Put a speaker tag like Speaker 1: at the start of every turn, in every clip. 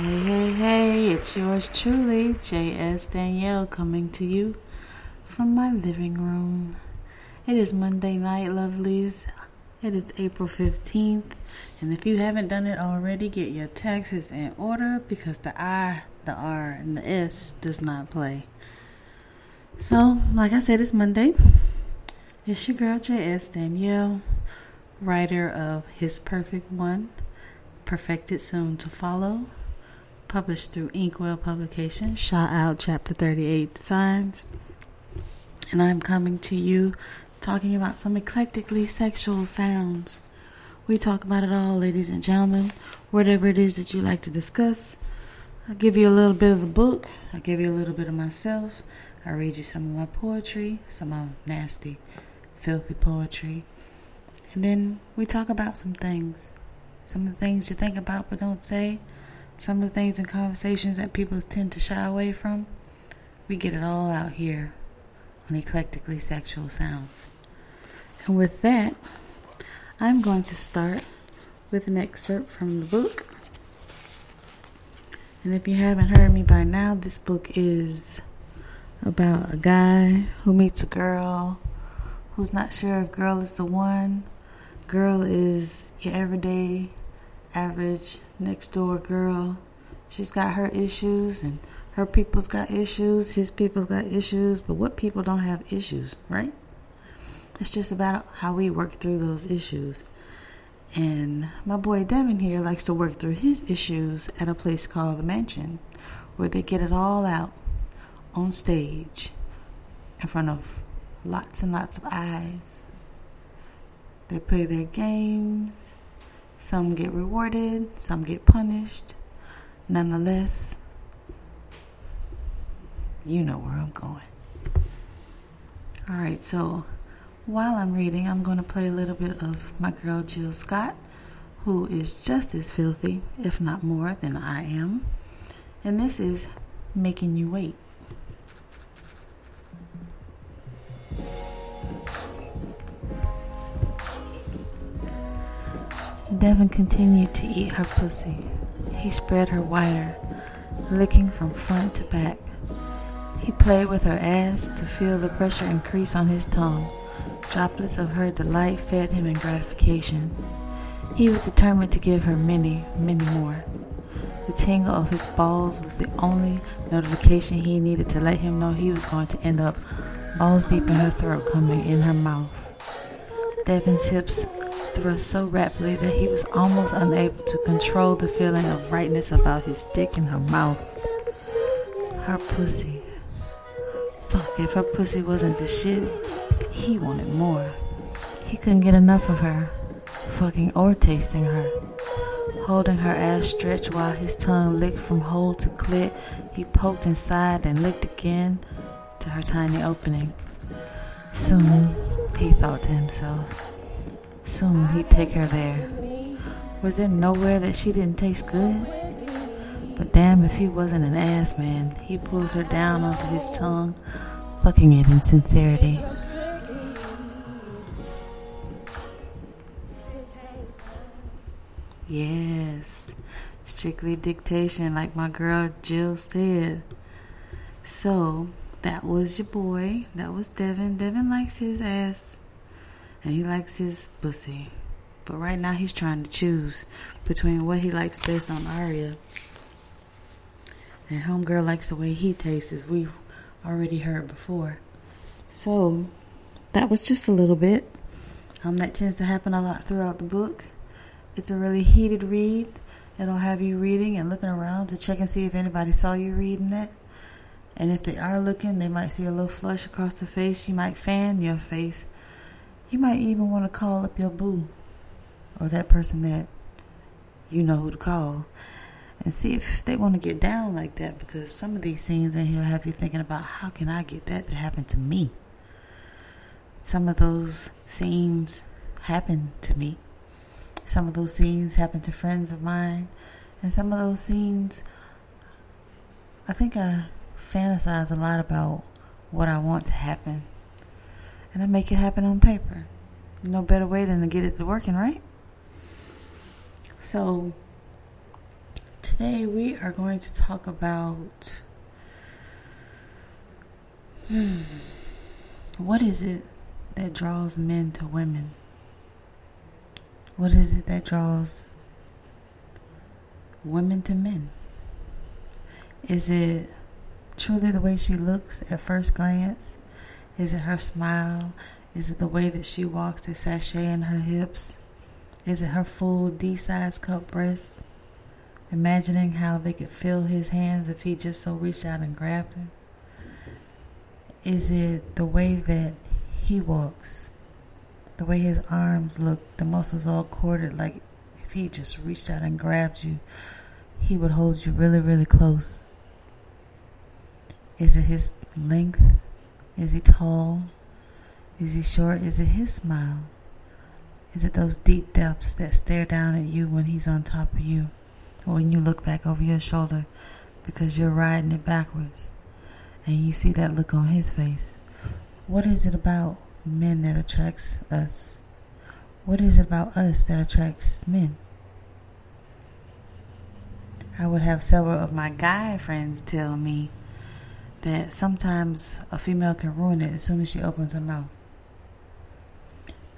Speaker 1: Hey, hey, hey, it's yours truly, J.S. Danielle, coming to you from my living room. It is Monday night, lovelies. It is April 15th, and if you haven't done it already, get your taxes in order because the I, the R, and the S does not play. So, like I said, it's Monday. It's your girl, J.S. Danielle, writer of His Perfect One, Perfected Soon to Follow published through Inkwell Publications, Shout Out Chapter 38 Signs. And I'm coming to you talking about some eclectically sexual sounds. We talk about it all, ladies and gentlemen, whatever it is that you like to discuss. I'll give you a little bit of the book, I'll give you a little bit of myself, I'll read you some of my poetry, some of nasty, filthy poetry. And then we talk about some things. Some of the things you think about but don't say some of the things in conversations that people tend to shy away from, we get it all out here on Eclectically Sexual Sounds. And with that, I'm going to start with an excerpt from the book. And if you haven't heard me by now, this book is about a guy who meets a girl who's not sure if girl is the one. Girl is your everyday average next door girl. She's got her issues and her people's got issues, his people's got issues, but what people don't have issues, right? It's just about how we work through those issues. And my boy Devin here likes to work through his issues at a place called The Mansion, where they get it all out on stage in front of lots and lots of eyes. They play their games some get rewarded, some get punished. Nonetheless, you know where I'm going. All right, so while I'm reading, I'm going to play a little bit of my girl Jill Scott, who is just as filthy, if not more, than I am. And this is Making You Wait. Devin continued to eat her pussy. He spread her wider, licking from front to back. He played with her ass to feel the pressure increase on his tongue. Droplets of her delight fed him in gratification. He was determined to give her many, many more. The tingle of his balls was the only notification he needed to let him know he was going to end up balls deep in her throat, coming in her mouth. Devin's hips thrust so rapidly that he was almost unable to control the feeling of rightness about his dick in her mouth. Her pussy. Fuck, if her pussy wasn't the shit, he wanted more. He couldn't get enough of her, fucking or tasting her. Holding her ass stretched while his tongue licked from hole to clit, he poked inside and licked again to her tiny opening. Soon, he thought to himself, Soon he'd take her there. Was there nowhere that she didn't taste good? But damn if he wasn't an ass man. He pulled her down onto his tongue, fucking it in sincerity. Yes, strictly dictation, like my girl Jill said. So, that was your boy. That was Devin. Devin likes his ass and he likes his pussy. But right now he's trying to choose between what he likes best on Aria. And Homegirl likes the way he tastes, as we've already heard before. So, that was just a little bit. Um, that tends to happen a lot throughout the book. It's a really heated read. It'll have you reading and looking around to check and see if anybody saw you reading it. And if they are looking, they might see a little flush across the face. You might fan your face. You might even want to call up your boo or that person that you know who to call and see if they want to get down like that because some of these scenes in here have you thinking about how can I get that to happen to me? Some of those scenes happen to me. Some of those scenes happen to friends of mine. And some of those scenes, I think I fantasize a lot about what I want to happen. And I make it happen on paper. No better way than to get it to working, right? So, today we are going to talk about hmm, what is it that draws men to women? What is it that draws women to men? Is it truly the way she looks at first glance? Is it her smile? Is it the way that she walks the sashay in her hips? Is it her full D size cup breasts? Imagining how they could feel his hands if he just so reached out and grabbed her? Is it the way that he walks? The way his arms look, the muscles all corded, like if he just reached out and grabbed you, he would hold you really, really close. Is it his length? Is he tall? Is he short? Is it his smile? Is it those deep depths that stare down at you when he's on top of you? Or when you look back over your shoulder because you're riding it backwards and you see that look on his face? What is it about men that attracts us? What is it about us that attracts men? I would have several of my guy friends tell me that sometimes a female can ruin it as soon as she opens her mouth.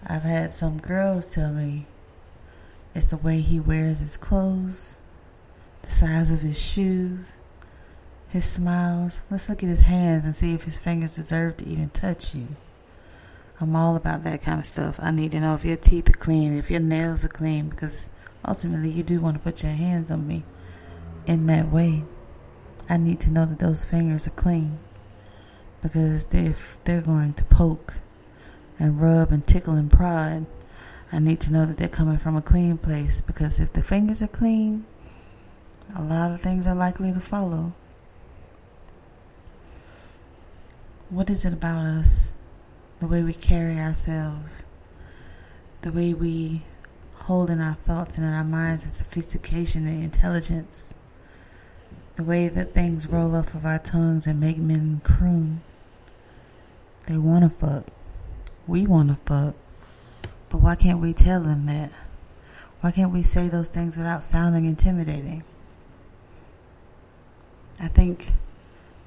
Speaker 1: I've had some girls tell me it's the way he wears his clothes, the size of his shoes, his smiles. Let's look at his hands and see if his fingers deserve to even touch you. I'm all about that kind of stuff. I need to know if your teeth are clean, if your nails are clean, because ultimately you do want to put your hands on me in that way. I need to know that those fingers are clean. Because if they're going to poke and rub and tickle and prod, I need to know that they're coming from a clean place. Because if the fingers are clean, a lot of things are likely to follow. What is it about us? The way we carry ourselves, the way we hold in our thoughts and in our minds the sophistication and intelligence, the way that things roll off of our tongues and make men croon. They want to fuck. We want to fuck. But why can't we tell them that? Why can't we say those things without sounding intimidating? I think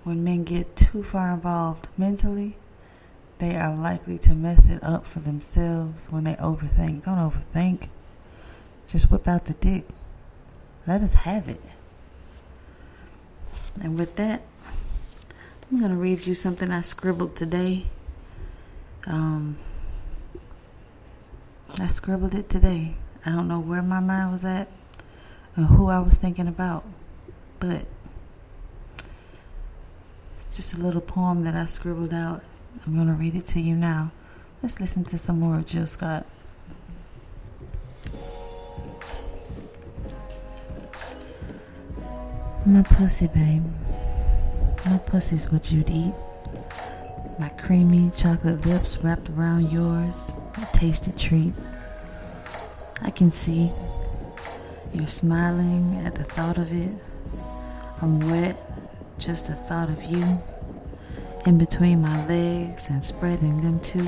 Speaker 1: when men get too far involved mentally, they are likely to mess it up for themselves when they overthink. Don't overthink. Just whip out the dick. Let us have it. And with that, I'm going to read you something I scribbled today. Um, I scribbled it today. I don't know where my mind was at or who I was thinking about, but it's just a little poem that I scribbled out. I'm going to read it to you now. Let's listen to some more of Jill Scott. My pussy, babe. My pussy's what you'd eat. My creamy chocolate lips wrapped around yours. A tasty treat. I can see you're smiling at the thought of it. I'm wet, just the thought of you. In between my legs and spreading them too.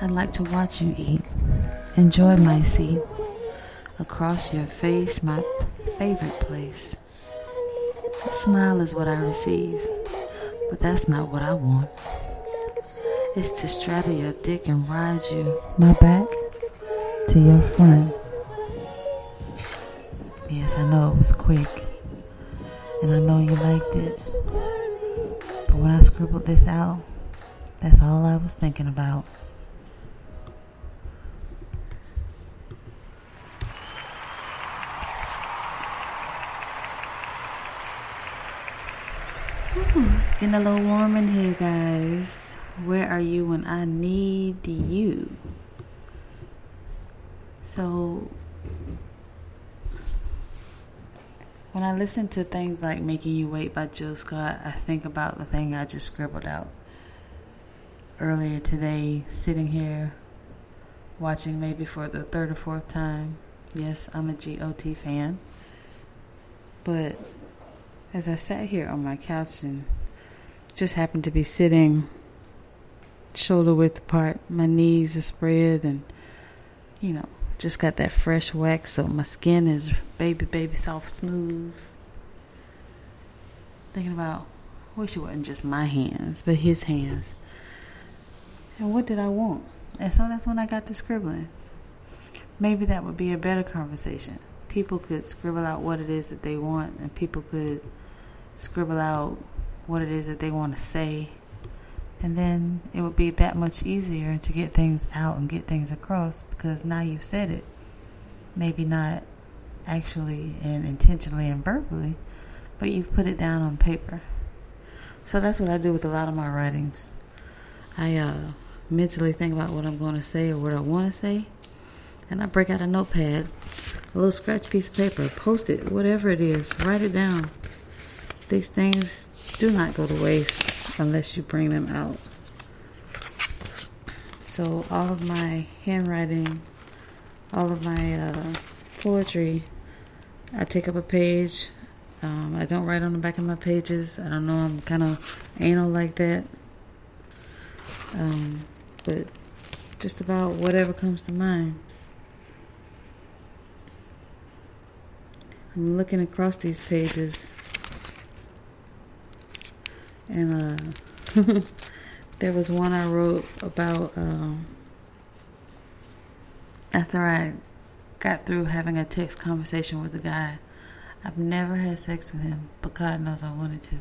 Speaker 1: I'd like to watch you eat. Enjoy my seat. Across your face, my favorite place. A smile is what I receive, but that's not what I want. It's to straddle your dick and ride you, my back to your front. Yes, I know it was quick. and I know you liked it. But when I scribbled this out, that's all I was thinking about. Ooh, it's getting a little warm in here, guys. Where are you when I need you? So, when I listen to things like Making You Wait by Jill Scott, I think about the thing I just scribbled out earlier today, sitting here watching maybe for the third or fourth time. Yes, I'm a GOT fan. But as I sat here on my couch and just happened to be sitting shoulder width apart, my knees are spread, and you know, just got that fresh wax, so my skin is baby, baby, soft, smooth. Thinking about, I wish it wasn't just my hands, but his hands. And what did I want? And so that's when I got to scribbling. Maybe that would be a better conversation. People could scribble out what it is that they want, and people could scribble out what it is that they want to say. And then it would be that much easier to get things out and get things across because now you've said it. Maybe not actually and intentionally and verbally, but you've put it down on paper. So that's what I do with a lot of my writings. I uh, mentally think about what I'm going to say or what I want to say, and I break out a notepad, a little scratch piece of paper, post it, whatever it is, write it down. These things do not go to waste unless you bring them out. So, all of my handwriting, all of my uh, poetry, I take up a page. Um, I don't write on the back of my pages. I don't know, I'm kind of anal like that. Um, but just about whatever comes to mind. I'm looking across these pages and uh, there was one I wrote about um, after I got through having a text conversation with a guy. I've never had sex with him, but God knows I wanted to.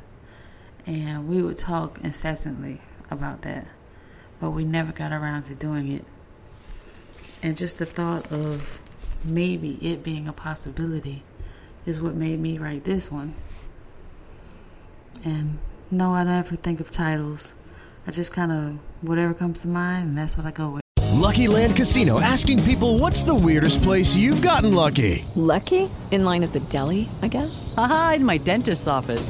Speaker 1: And we would talk incessantly about that, but we never got around to doing it. And just the thought of maybe it being a possibility is what made me write this one. And no, I never think of titles. I just kind of, whatever comes to mind, and that's what I go with.
Speaker 2: Lucky Land Casino asking people what's the weirdest place you've gotten lucky?
Speaker 3: Lucky? In line at the deli, I guess?
Speaker 4: Aha, in my dentist's office.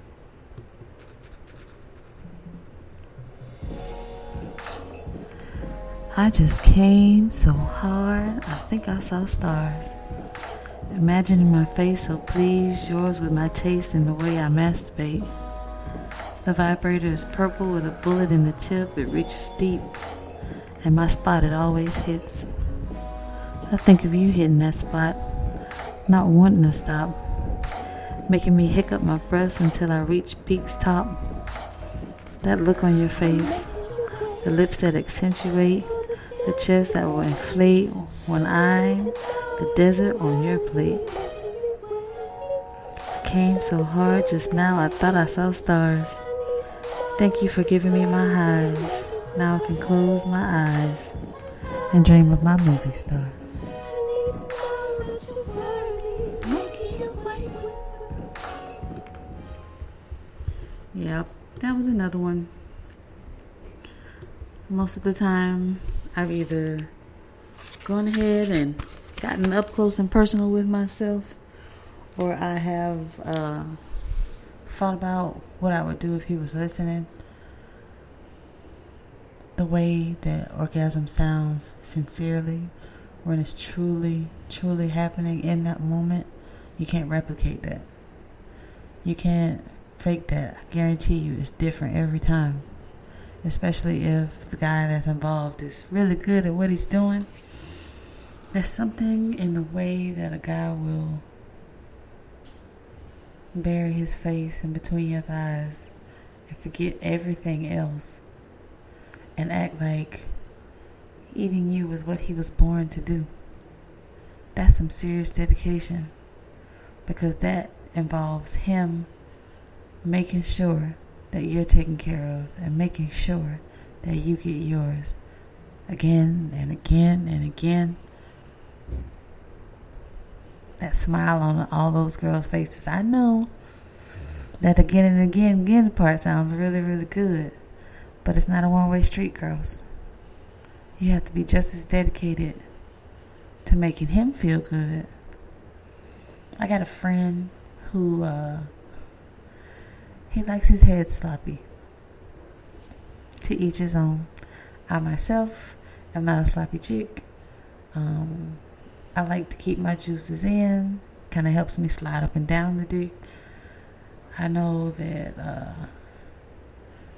Speaker 1: I just came so hard, I think I saw stars. Imagining my face so pleased, yours with my taste and the way I masturbate. The vibrator is purple with a bullet in the tip, it reaches deep, and my spot it always hits. I think of you hitting that spot, not wanting to stop, making me hiccup my breath until I reach peak's top. That look on your face, the lips that accentuate, the chest that will inflate when I'm the desert on your plate. Came so hard just now, I thought I saw stars. Thank you for giving me my highs. Now I can close my eyes and dream of my movie star. Yep, that was another one. Most of the time, I've either gone ahead and gotten up close and personal with myself, or I have uh, thought about what I would do if he was listening. The way that orgasm sounds sincerely, when it's truly, truly happening in that moment, you can't replicate that. You can't fake that. I guarantee you it's different every time. Especially if the guy that's involved is really good at what he's doing. There's something in the way that a guy will bury his face in between your thighs and forget everything else and act like eating you was what he was born to do. That's some serious dedication because that involves him making sure that you're taken care of and making sure that you get yours again and again and again. That smile on all those girls' faces. I know that again and again, again part sounds really, really good, but it's not a one way street, girls. You have to be just as dedicated to making him feel good. I got a friend who uh, he likes his head sloppy. To each his own. I myself am not a sloppy chick. Um, I like to keep my juices in. Kind of helps me slide up and down the dick. I know that uh,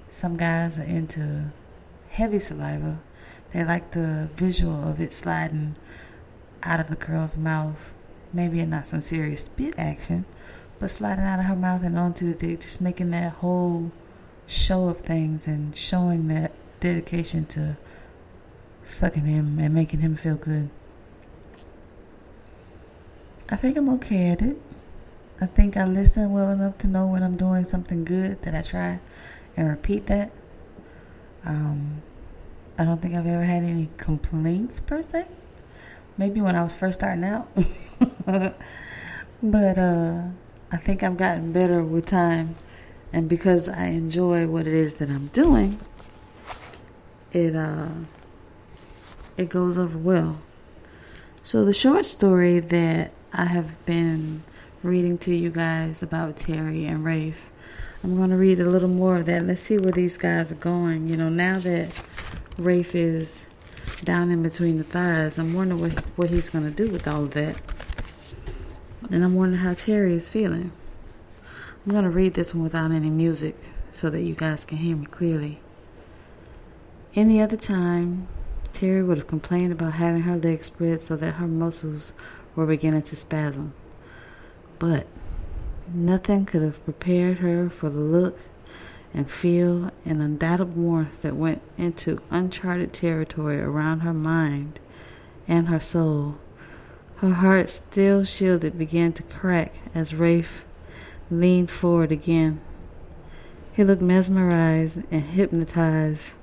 Speaker 1: some guys are into heavy saliva. They like the visual of it sliding out of the girl's mouth. Maybe not some serious spit action, but sliding out of her mouth and onto the dick, just making that whole show of things and showing that dedication to sucking him and making him feel good. I think I'm okay at it. I think I listen well enough to know when I'm doing something good that I try and repeat that. Um, I don't think I've ever had any complaints per se. Maybe when I was first starting out. but uh, I think I've gotten better with time. And because I enjoy what it is that I'm doing, it uh, it goes over well. So the short story that I have been reading to you guys about Terry and Rafe, I'm going to read a little more of that. Let's see where these guys are going. You know, now that Rafe is down in between the thighs, I'm wondering what what he's going to do with all of that. And I'm wondering how Terry is feeling. I'm going to read this one without any music so that you guys can hear me clearly. Any other time, Terry would have complained about having her legs spread so that her muscles were beginning to spasm. But nothing could have prepared her for the look and feel and undoubted warmth that went into uncharted territory around her mind and her soul. Her heart, still shielded, began to crack as Rafe leaned forward again. He looked mesmerized and hypnotized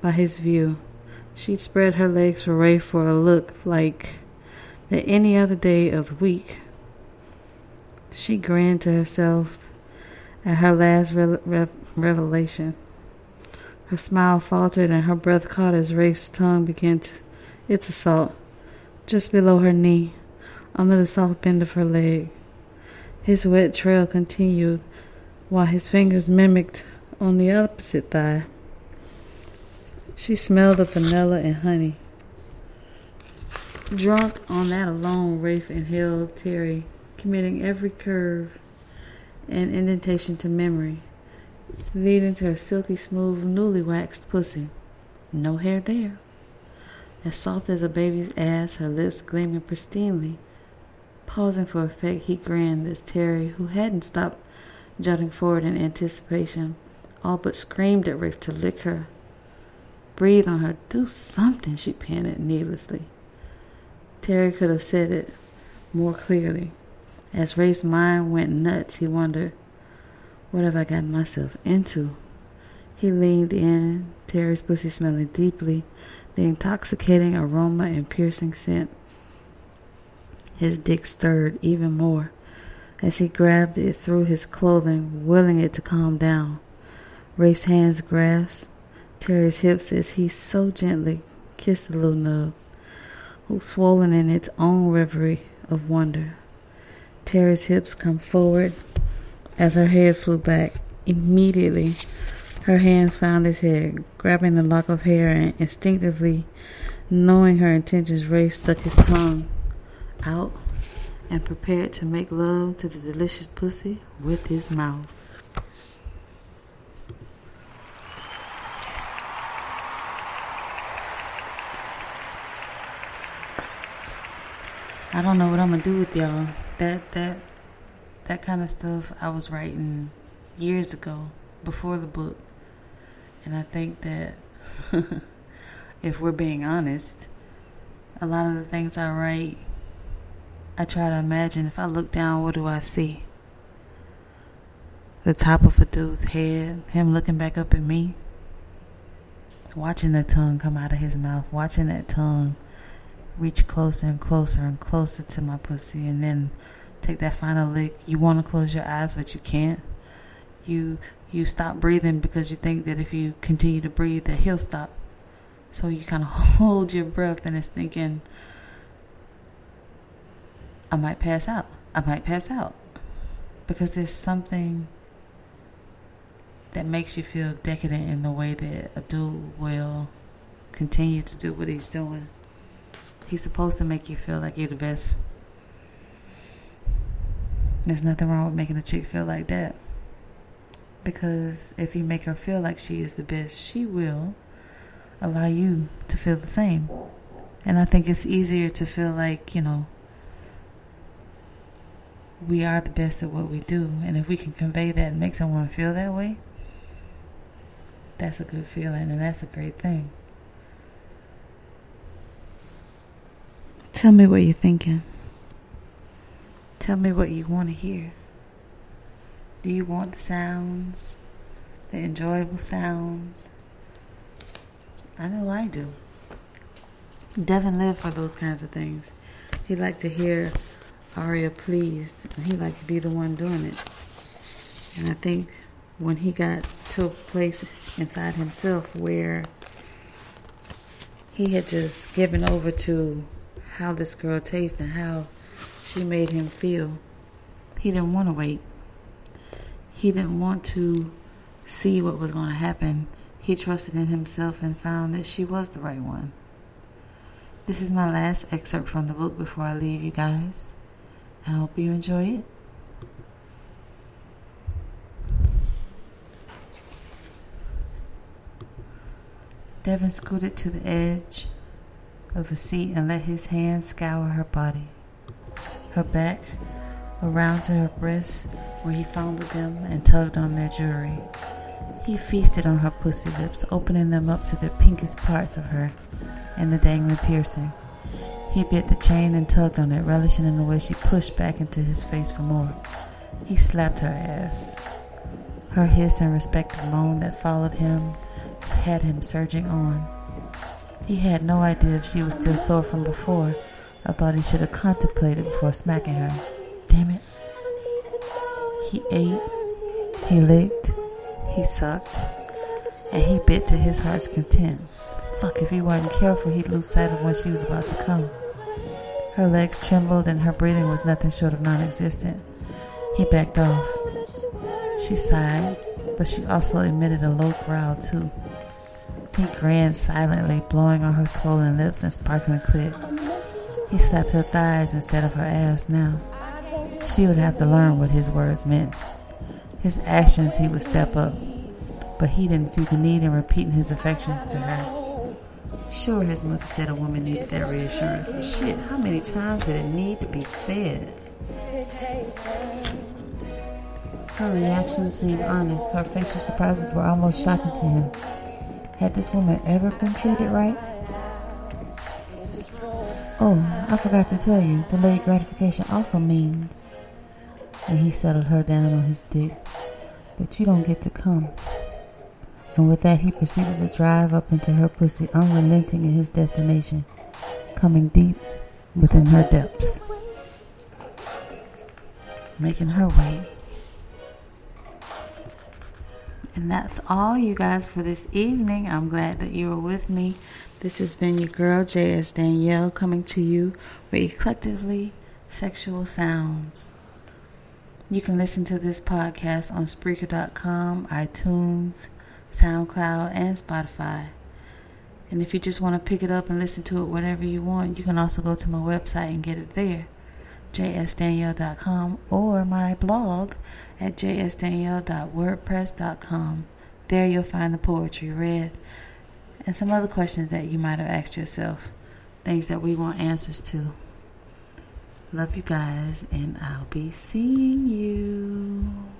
Speaker 1: by his view. She spread her legs for Rafe for a look like that any other day of the week. She grinned to herself at her last re- re- revelation. Her smile faltered and her breath caught as Rafe's tongue began to, its assault just below her knee, under the soft bend of her leg. His wet trail continued while his fingers mimicked on the opposite thigh. She smelled of vanilla and honey. Drunk on that alone, Rafe inhaled Terry, committing every curve and indentation to memory, leading to her silky smooth, newly waxed pussy. No hair there. As soft as a baby's ass, her lips gleaming pristinely. Pausing for effect, he grinned as Terry, who hadn't stopped jutting forward in anticipation, all but screamed at Rafe to lick her. Breathe on her, do something, she panted needlessly. Terry could have said it more clearly. As Rafe's mind went nuts, he wondered, What have I gotten myself into? He leaned in, Terry's pussy smelling deeply, the intoxicating aroma and piercing scent. His dick stirred even more as he grabbed it through his clothing, willing it to calm down. Rafe's hands grasped Terry's hips as he so gently kissed the little nub, who swollen in its own reverie of wonder. Terry's hips come forward as her head flew back. Immediately, her hands found his head, grabbing the lock of hair and instinctively knowing her intentions, Rafe stuck his tongue out and prepared to make love to the delicious pussy with his mouth. I don't know what I'm gonna do with y'all. That that that kind of stuff I was writing years ago before the book. And I think that if we're being honest, a lot of the things I write I try to imagine if I look down what do I see? The top of a dude's head, him looking back up at me, watching the tongue come out of his mouth, watching that tongue reach closer and closer and closer to my pussy, and then take that final lick. You want to close your eyes, but you can't. You you stop breathing because you think that if you continue to breathe, that he'll stop. So you kind of hold your breath, and it's thinking, I might pass out. I might pass out because there's something that makes you feel decadent in the way that a dude will continue to do what he's doing. He's supposed to make you feel like you're the best. There's nothing wrong with making a chick feel like that. Because if you make her feel like she is the best, she will allow you to feel the same. And I think it's easier to feel like, you know, we are the best at what we do. And if we can convey that and make someone feel that way, that's a good feeling and that's a great thing. Tell me what you're thinking. Tell me what you want to hear. Do you want the sounds, the enjoyable sounds? I know I do. Devin lived for those kinds of things. He liked to hear Aria pleased, and he liked to be the one doing it. And I think when he got to a place inside himself where he had just given over to how this girl tastes and how she made him feel, he didn't want to wait. He didn't want to see what was going to happen. He trusted in himself and found that she was the right one. This is my last excerpt from the book before I leave you guys. I hope you enjoy it. Devin scooted to the edge of the seat and let his hand scour her body, her back, around to her breasts, where he fondled them and tugged on their jewelry. He feasted on her pussy lips, opening them up to the pinkest parts of her and the dangling piercing. He bit the chain and tugged on it, relishing in the way she pushed back into his face for more. He slapped her ass. Her hiss and respective moan that followed him had him surging on. He had no idea if she was still sore from before. I thought he should have contemplated before smacking her. Damn it. He ate, he licked, he sucked, and he bit to his heart's content. Fuck, if he wasn't careful, he'd lose sight of when she was about to come. Her legs trembled and her breathing was nothing short of non existent. He backed off. She sighed, but she also emitted a low growl, too. He grinned silently, blowing on her swollen lips and sparkling clit. He slapped her thighs instead of her ass now. She would have to learn what his words meant. His actions, he would step up, but he didn't see the need in repeating his affections to her. Sure, his mother said a woman needed that reassurance, but shit, how many times did it need to be said? Her reactions seemed honest. Her facial surprises were almost shocking to him. Had this woman ever been treated right? Oh, I forgot to tell you, delayed gratification also means, and he settled her down on his dick, that you don't get to come. And with that, he proceeded to drive up into her pussy, unrelenting in his destination, coming deep within her depths, making her way. And that's all, you guys, for this evening. I'm glad that you were with me. This has been your girl, J.S. Danielle, coming to you with Eclectively Sexual Sounds. You can listen to this podcast on Spreaker.com, iTunes, SoundCloud, and Spotify. And if you just want to pick it up and listen to it whenever you want, you can also go to my website and get it there, jsdanielle.com, or my blog at jsdanielle.wordpress.com. There you'll find the poetry read and some other questions that you might have asked yourself, things that we want answers to. Love you guys, and I'll be seeing you.